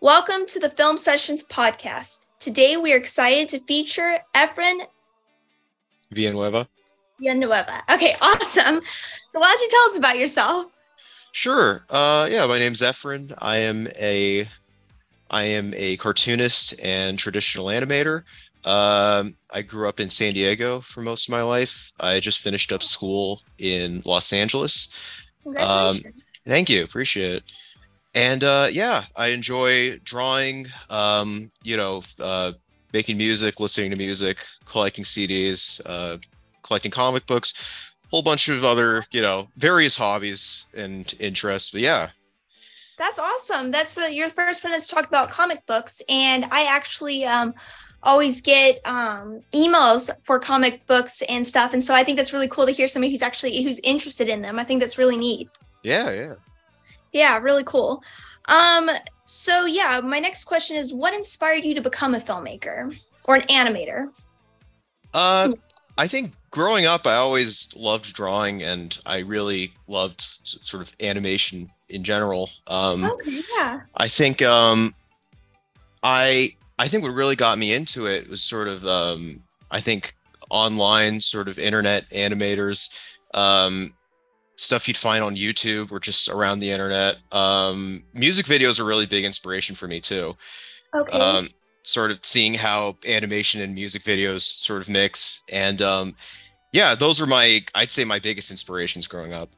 Welcome to the Film Sessions podcast. Today we are excited to feature Efren Villanueva. Villanueva. Okay, awesome. So why don't you tell us about yourself? Sure. Uh, yeah, my name's Efren. I am a I am a cartoonist and traditional animator. Um, I grew up in San Diego for most of my life. I just finished up school in Los Angeles. Congratulations. Um, thank you. Appreciate it. And uh, yeah, I enjoy drawing, um, you know, uh, making music, listening to music, collecting CDs, uh, collecting comic books, a whole bunch of other, you know, various hobbies and interests. But yeah, That's awesome. That's uh, your first one that's talked about comic books, and I actually um, always get um, emails for comic books and stuff, and so I think that's really cool to hear somebody who's actually who's interested in them. I think that's really neat. yeah, yeah. Yeah, really cool. Um, so yeah, my next question is, what inspired you to become a filmmaker or an animator? Uh, I think growing up, I always loved drawing, and I really loved sort of animation in general. Um, Okay, yeah. I think um, I I think what really got me into it was sort of um, I think online sort of internet animators, um, stuff you'd find on YouTube or just around the internet. Um, music videos are really big inspiration for me too. Okay. Um, sort of seeing how animation and music videos sort of mix, and um, yeah, those were my I'd say my biggest inspirations growing up.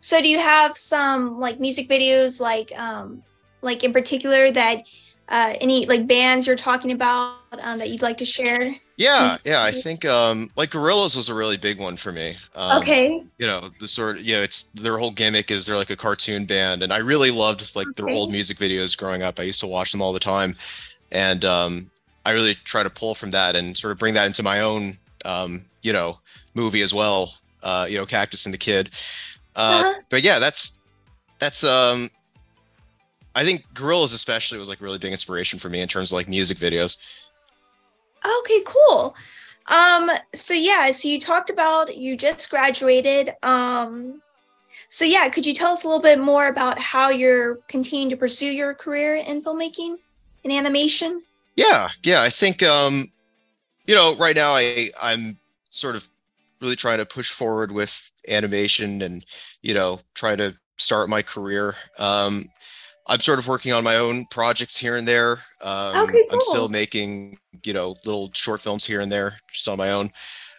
So do you have some like music videos like um like in particular that uh any like bands you're talking about um, that you'd like to share? Yeah, yeah, I think um like Gorillaz was a really big one for me. Um, okay. You know, the sort of you know, it's their whole gimmick is they're like a cartoon band, and I really loved like their Okay. old music videos growing up. I used to watch them all the time, and um I really try to pull from that and sort of bring that into my own um you know movie as well. Uh, you know, Cactus and the Kid. Uh, Uh-huh. but yeah, that's that's um I think Gorillaz especially was like really big inspiration for me in terms of like music videos. Okay, cool. Um so yeah, so you talked about you just graduated. Um so yeah, could you tell us a little bit more about how you're continuing to pursue your career in filmmaking and animation? Yeah, yeah. I think um, you know, right now I I'm sort of really trying to push forward with animation and you know try to start my career. Um, I'm sort of working on my own projects here and there. Um, Okay, I'm still making you know little short films here and there just on my own.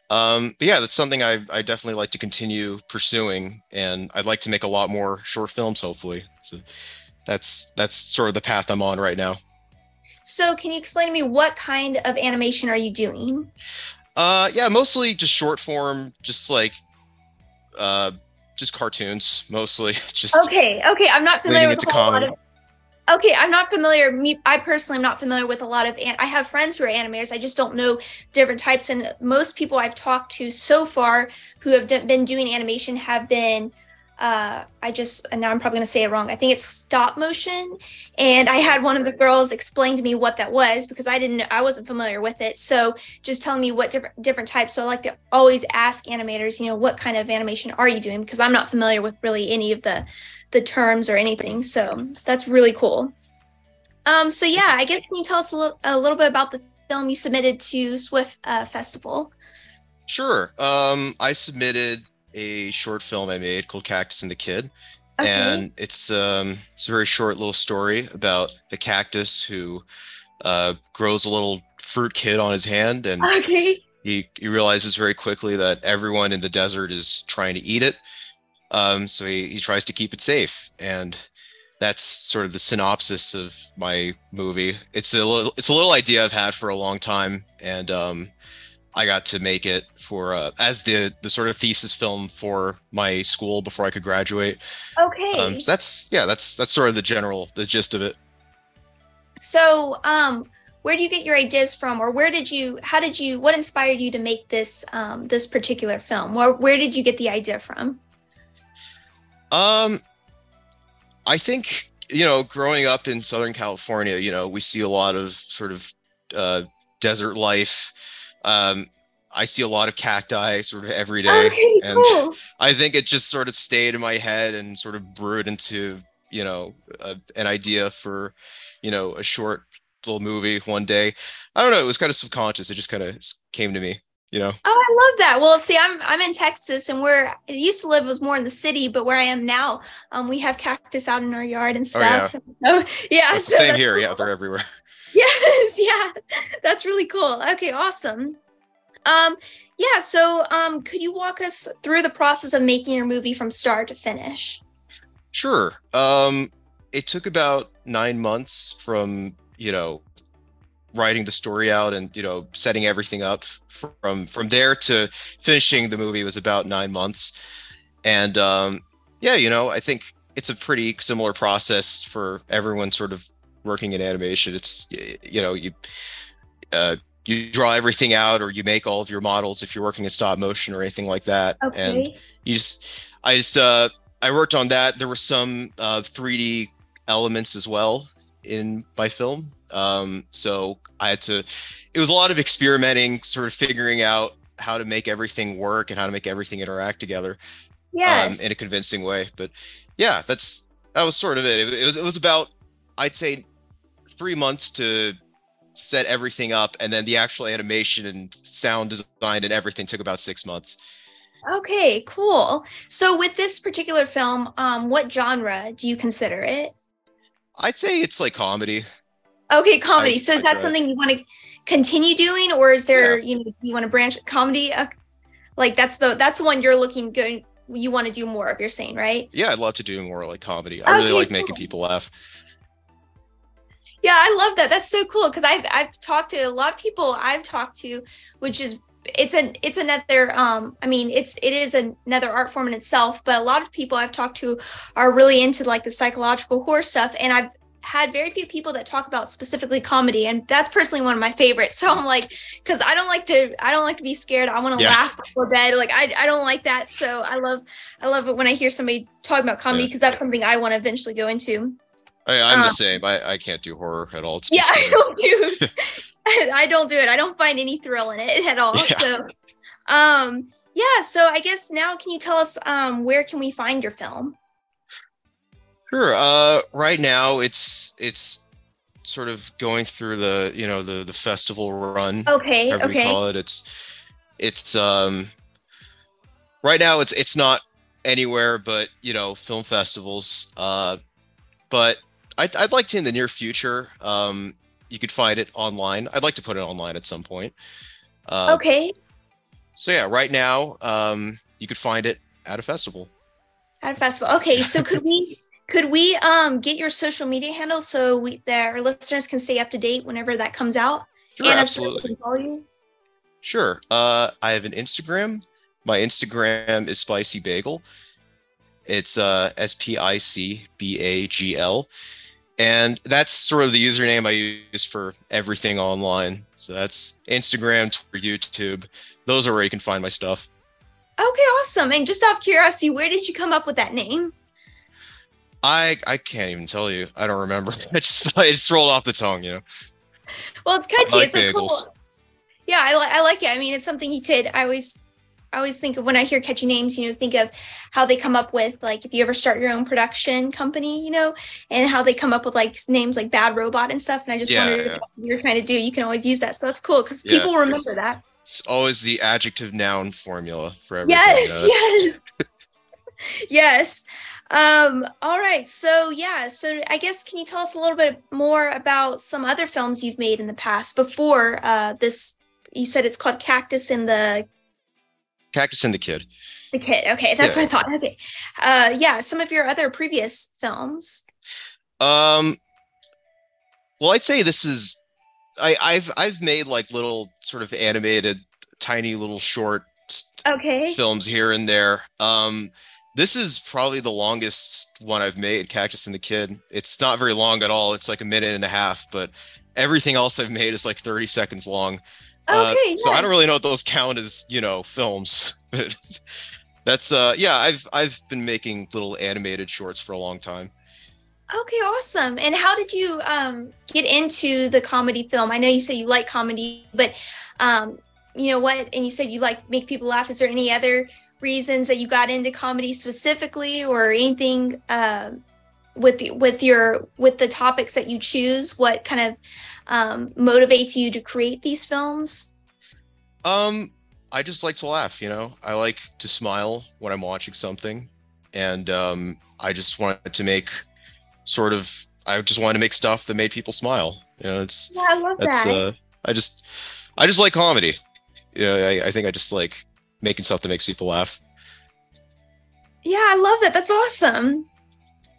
Um, but yeah, that's something I I definitely like to continue pursuing, and I'd like to make a lot more short films. Hopefully, so that's that's sort of the path I'm on right now. So can you explain to me what kind of animation are you doing? Uh, yeah, mostly just short form, just like, uh, just cartoons mostly. Just Okay, okay. I'm not familiar with a whole lot of. Okay, I'm not familiar. Me, I personally am not familiar with a lot of. An- I have friends who are animators. I just don't know different types. And most people I've talked to so far who have d- been doing animation have been. Uh, I just and now I'm probably gonna say it wrong. I think it's stop motion. And I had one of the girls explain to me what that was because I didn't. I wasn't familiar with it. So just telling me what different different types. So I like to always ask animators. You know, what kind of animation are you doing? Because I'm not familiar with really any of the the terms or anything. So that's really cool. Um, so yeah, I guess can you tell us a little a little bit about the film you submitted to SWIFF uh, Festival? Sure. Um, I submitted a short film I made called Cactus and the Kid, Okay. and it's um, it's a very short little story about a cactus who uh, grows a little fruit kid on his hand, and okay. he, he realizes very quickly that everyone in the desert is trying to eat it. Um, so he, he tries to keep it safe. And that's sort of the synopsis of my movie. It's a little it's a little idea I've had for a long time. And um, I got to make it for uh, as the the sort of thesis film for my school before I could graduate. Okay. Um, so that's yeah, that's that's sort of the general the gist of it. so um where do you get your ideas from or where did you how did you what inspired you to make this um this particular film? Where where did you get the idea from? Um, I think you know, growing up in Southern California, you know, we see a lot of sort of uh, desert life. Um, I see a lot of cacti sort of every day, Okay, and cool. I think it just sort of stayed in my head and sort of brewed into you know, a, an idea for, you know, a short little movie one day. I don't know. It was kind of subconscious. It just kind of came to me, you know. Oh, I love that. Well, see, I'm I'm in Texas, and where I used to live was more in the city, but where I am now, um, we have cactus out in our yard and stuff. Oh, yeah. So, yeah. So same here. Cool. Yeah, they're everywhere. Yes, yeah, that's really cool. Okay, awesome. Um, yeah. So, um, could you walk us through the process of making your movie from start to finish? Sure. Um, it took about nine months from you know writing the story out and you know setting everything up from from there to finishing the movie was about nine months and um yeah you know i think it's a pretty similar process for everyone sort of working in animation it's you know you uh you draw everything out or you make all of your models if you're working in stop motion or anything like that okay. and you just i just uh i worked on that there were some uh 3d elements as well in my film um, so I had to, it was a lot of experimenting, sort of figuring out how to make everything work and how to make everything interact together yes. um, in a convincing way. But yeah, that's, that was sort of it. It, it was, it was about, I'd say three months to set everything up. And then the actual animation and sound design and everything took about six months. Okay, cool. So with this particular film, um, what genre do you consider it? I'd say it's like comedy. Okay, comedy. I, so is I that something you want to continue doing, or is there yeah. you know you want to branch comedy? Uh, like that's the that's the one you're looking good. You want to do more of. You're saying, right? Yeah, I'd love to do more like comedy. I okay, really like cool. making people laugh. Yeah, I love that. That's so cool because I've I've talked to a lot of people I've talked to, which is it's an it's another um i mean it's it is another art form in itself but a lot of people i've talked to are really into like the psychological horror stuff and i've had very few people that talk about specifically comedy and that's personally one of my favorites so i'm like because i don't like to i don't like to be scared i want to yeah. laugh before bed like I, I don't like that so i love i love it when i hear somebody talk about comedy because yeah. that's something i want to eventually go into I, am um, the same I, I can't do horror at all it's yeah i don't do I, don't do it i don't find any thrill in it at all yeah. so um yeah so i guess now can you tell us um where can we find your film Sure. Uh, right now, it's it's sort of going through the you know the the festival run. Okay. Okay. call it. It's it's um right now it's it's not anywhere but you know film festivals. Uh, but I'd I'd like to in the near future. Um, you could find it online. I'd like to put it online at some point. Uh, okay. So yeah, right now, um, you could find it at a festival. At a festival. Okay, so could we could we um get your social media handle so we that our listeners can stay up to date whenever that comes out? Sure, and absolutely. you? Sure. Uh, I have an Instagram. My Instagram is Spicy Bagel. It's uh, S P I C B A G L. And that's sort of the username I use for everything online. So that's Instagram, Twitter, YouTube. Those are where you can find my stuff. Okay, awesome. And just out of curiosity, where did you come up with that name? I I can't even tell you. I don't remember. It just it just rolled off the tongue, you know. Well, it's catchy. Like it's bagels. a cool. Yeah, I like I like it. I mean, it's something you could. I always I always think of when I hear catchy names, you know, think of how they come up with like if you ever start your own production company, you know, and how they come up with like names like Bad Robot and stuff. And I just yeah, wondered yeah. what you're trying to do. You can always use that, so that's cool because yeah, people remember that. It's always the adjective noun formula for everything. Yes, yes, yes. Um, all right. So yeah, so I guess can you tell us a little bit more about some other films you've made in the past before uh this you said it's called Cactus in the Cactus and the Kid. The Kid. Okay, that's yeah. what I thought. Okay. Uh yeah, some of your other previous films. Um well, I'd say this is I I've I've made like little sort of animated tiny little short okay films here and there. Um this is probably the longest one I've made, Cactus and the Kid. It's not very long at all. It's like a minute and a half, but everything else I've made is like 30 seconds long. Uh, okay. Uh, so I don't really know if those count as, you know, films. But that's uh yeah, I've I've been making little animated shorts for a long time. Okay, awesome. And how did you um get into the comedy film? I know you say you like comedy, but um you know what? And you said you like make people laugh. Is there any other reasons that you got into comedy specifically or anything uh, with the, with your with the topics that you choose? What kind of um, motivates you to create these films? Um, I just like to laugh. You know, I like to smile when I'm watching something, and um, I just wanted to make sort of. I just wanted to make stuff that made people smile. You know, it's Yeah, I love that's that. uh, I just, I just like comedy. You know, I, I think I just like making stuff that makes people laugh. Yeah, I love that. That's awesome.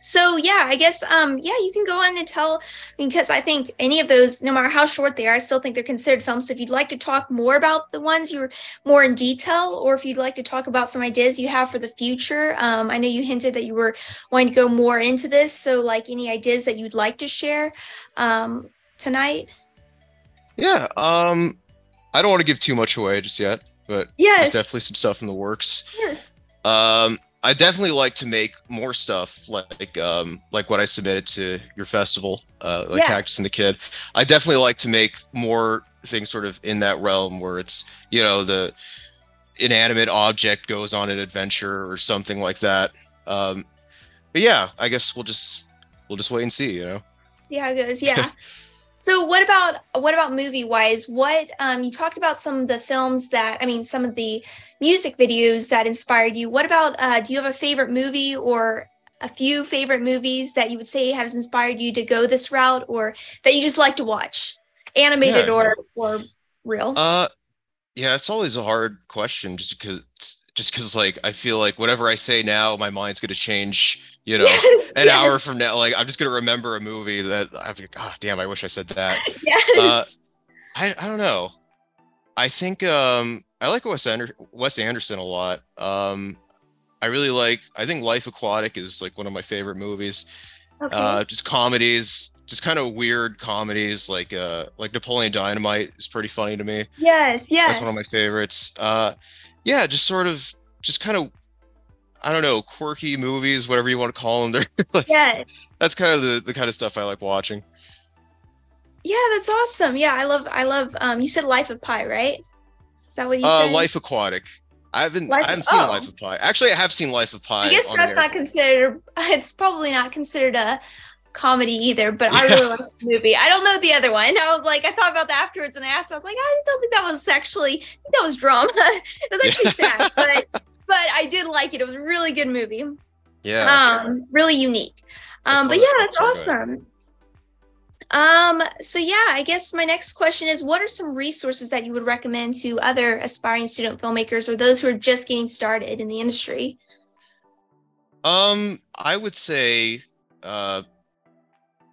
So yeah, I guess um yeah, you can go on and tell because I think any of those, no matter how short they are, I still think they're considered films. So if you'd like to talk more about the ones you're more in detail, or if you'd like to talk about some ideas you have for the future, um, I know you hinted that you were wanting to go more into this. So like any ideas that you'd like to share um tonight? Yeah. Um, I don't want to give too much away just yet, but Yes. there's definitely some stuff in the works. Sure. Um, I definitely like to make more stuff like um like what I submitted to your festival, uh, like Yeah. Cactus and the Kid. I definitely like to make more things sort of in that realm where it's you know the inanimate object goes on an adventure or something like that. Um, but yeah, I guess we'll just we'll just wait and see. You know. see how it goes yeah so what about what about movie wise what um you talked about some of the films that i mean some of the music videos that inspired you what about uh do you have a favorite movie or a few favorite movies that you would say has inspired you to go this route or that you just like to watch animated Yeah. or or real Uh, yeah, it's always a hard question just because just because like I feel like whatever I say now, my mind's gonna change. You know, Yes, an yes, hour from now, like I'm just gonna remember a movie that I'm like, oh damn, I wish I said that. yes I I don't know. I think um I like Wes Ander- Wes Anderson a lot. Um, I really like. I think Life Aquatic is like one of my favorite movies. okay Uh, just comedies, just kind of weird comedies, like uh like Napoleon Dynamite is pretty funny to me. yes yes That's one of my favorites. Uh, yeah, just sort of, just kind of, I don't know, quirky movies, whatever you want to call them. They're like, yes that's kind of the, the kind of stuff I like watching. yeah that's awesome yeah i love i love um you said life of pi right is that what you Uh, said Life Aquatic. I haven't, Life- I haven't seen oh. Life of Pi. Actually, I have seen Life of Pi. I guess that's not considered. It's probably not considered a comedy either. But I Yeah. really like the movie. I don't know the other one. I was like, I thought about that afterwards, and I asked. I was like, I don't think that was actually. I think that was drama. it was actually sad, but but I did like it. It was a really good movie. Yeah. Um, really unique. Um, but yeah, that's awesome. Um, so yeah, I guess my next question is what are some resources that you would recommend to other aspiring student filmmakers or those who are just getting started in the industry? Um, I would say, uh,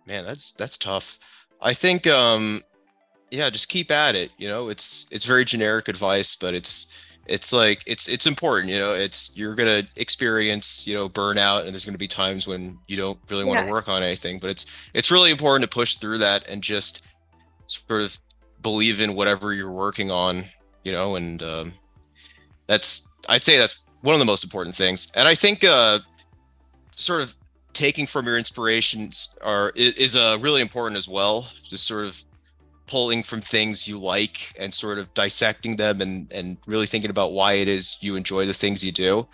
man, that's that's tough. I think, um, yeah, just keep at it. You know, it's it's very generic advice, but it's it's like it's it's important. You know, it's you're gonna experience you know burnout, and there's gonna be times when you don't really want to Yes. work on anything. But it's it's really important to push through that and just sort of believe in whatever you're working on. You know, and um, that's I'd say that's one of the most important things. And I think uh, sort of taking from your inspirations are is, is uh, really important as well. Just sort of pulling from things you like and sort of dissecting them and and really thinking about why it is you enjoy the things you do.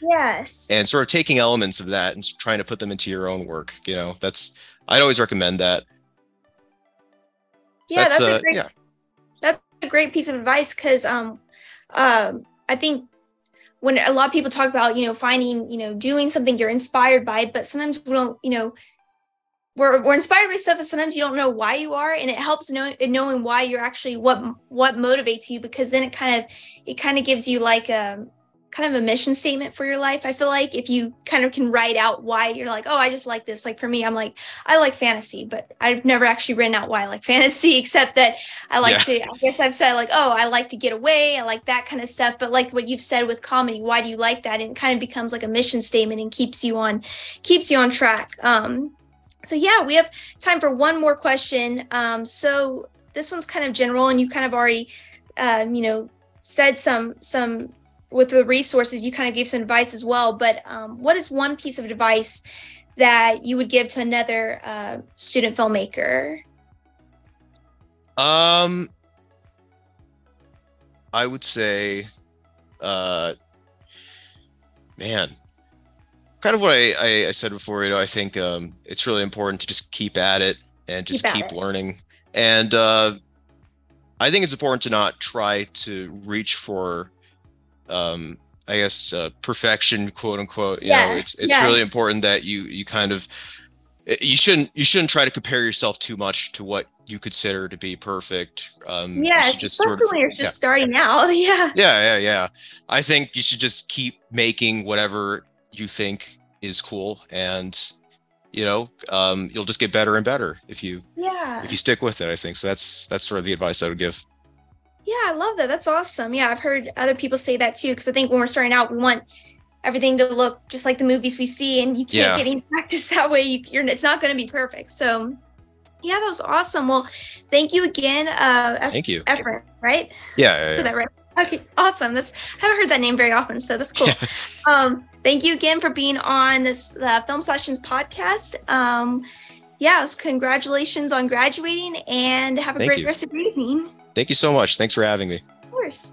Yes. and sort of taking elements of that and trying to put them into your own work you know that's i'd always recommend that. Yeah, that's a uh, great- yeah. that's a great piece of advice because um um I think when a lot of people talk about you know finding you know doing something you're inspired by but sometimes we don't you know we're, we're inspired by stuff and sometimes you don't know why you are and it helps know, knowing why you're actually what what motivates you because then it kind of it kind of gives you like a kind of a mission statement for your life i feel like if you kind of can write out why you're like oh i just like this like for me i'm like i like fantasy but i've never actually written out why i like fantasy except that I like Yeah. to, I guess I've said like, oh, I like to get away. I like that kind of stuff. But like what you've said with comedy, why do you like that? And it kind of becomes like a mission statement and keeps you on, keeps you on track. Um, so yeah, we have time for one more question. Um, so this one's kind of general and you kind of already, um, you know, said some, some with the resources, you kind of gave some advice as well. But um, what is one piece of advice that you would give to another uh, student filmmaker? um i would say uh man kind of what I, I, I said before. You know, I think um, it's really important to just keep at it and just Keep keep, learning. And uh, I think it's important to not try to reach for, um, I guess, uh, perfection, quote unquote. You know, it's Yes, it's really important that you you kind of eh, you shouldn't you shouldn't try to compare yourself too much to what you consider to be perfect. Um, Yes, especially sort of- when you're just yeah. starting out. Yeah. Yeah, yeah, yeah. I think you should just keep making whatever you think is cool, and you know, um, you'll just get better and better if you Yeah. if you stick with it. I think so. That's that's sort of the advice I would give. Yeah, I love that. That's awesome. Yeah, I've heard other people say that too. Because I think when we're starting out, we want everything to look just like the movies we see, and you can't Yeah. get any practice that way. You, you're it's not going to be perfect. So, yeah, that was awesome. Well, thank you again, uh, Thank you. Efren, right? Yeah, yeah, yeah. that right? Okay, awesome. That's I haven't heard that name very often, so that's cool. um, thank you again for being on this the Film Sessions podcast. Um, yeah, so congratulations on graduating, and have a Thank great you. rest of your evening. Thank you so much. Thanks for having me. Of course.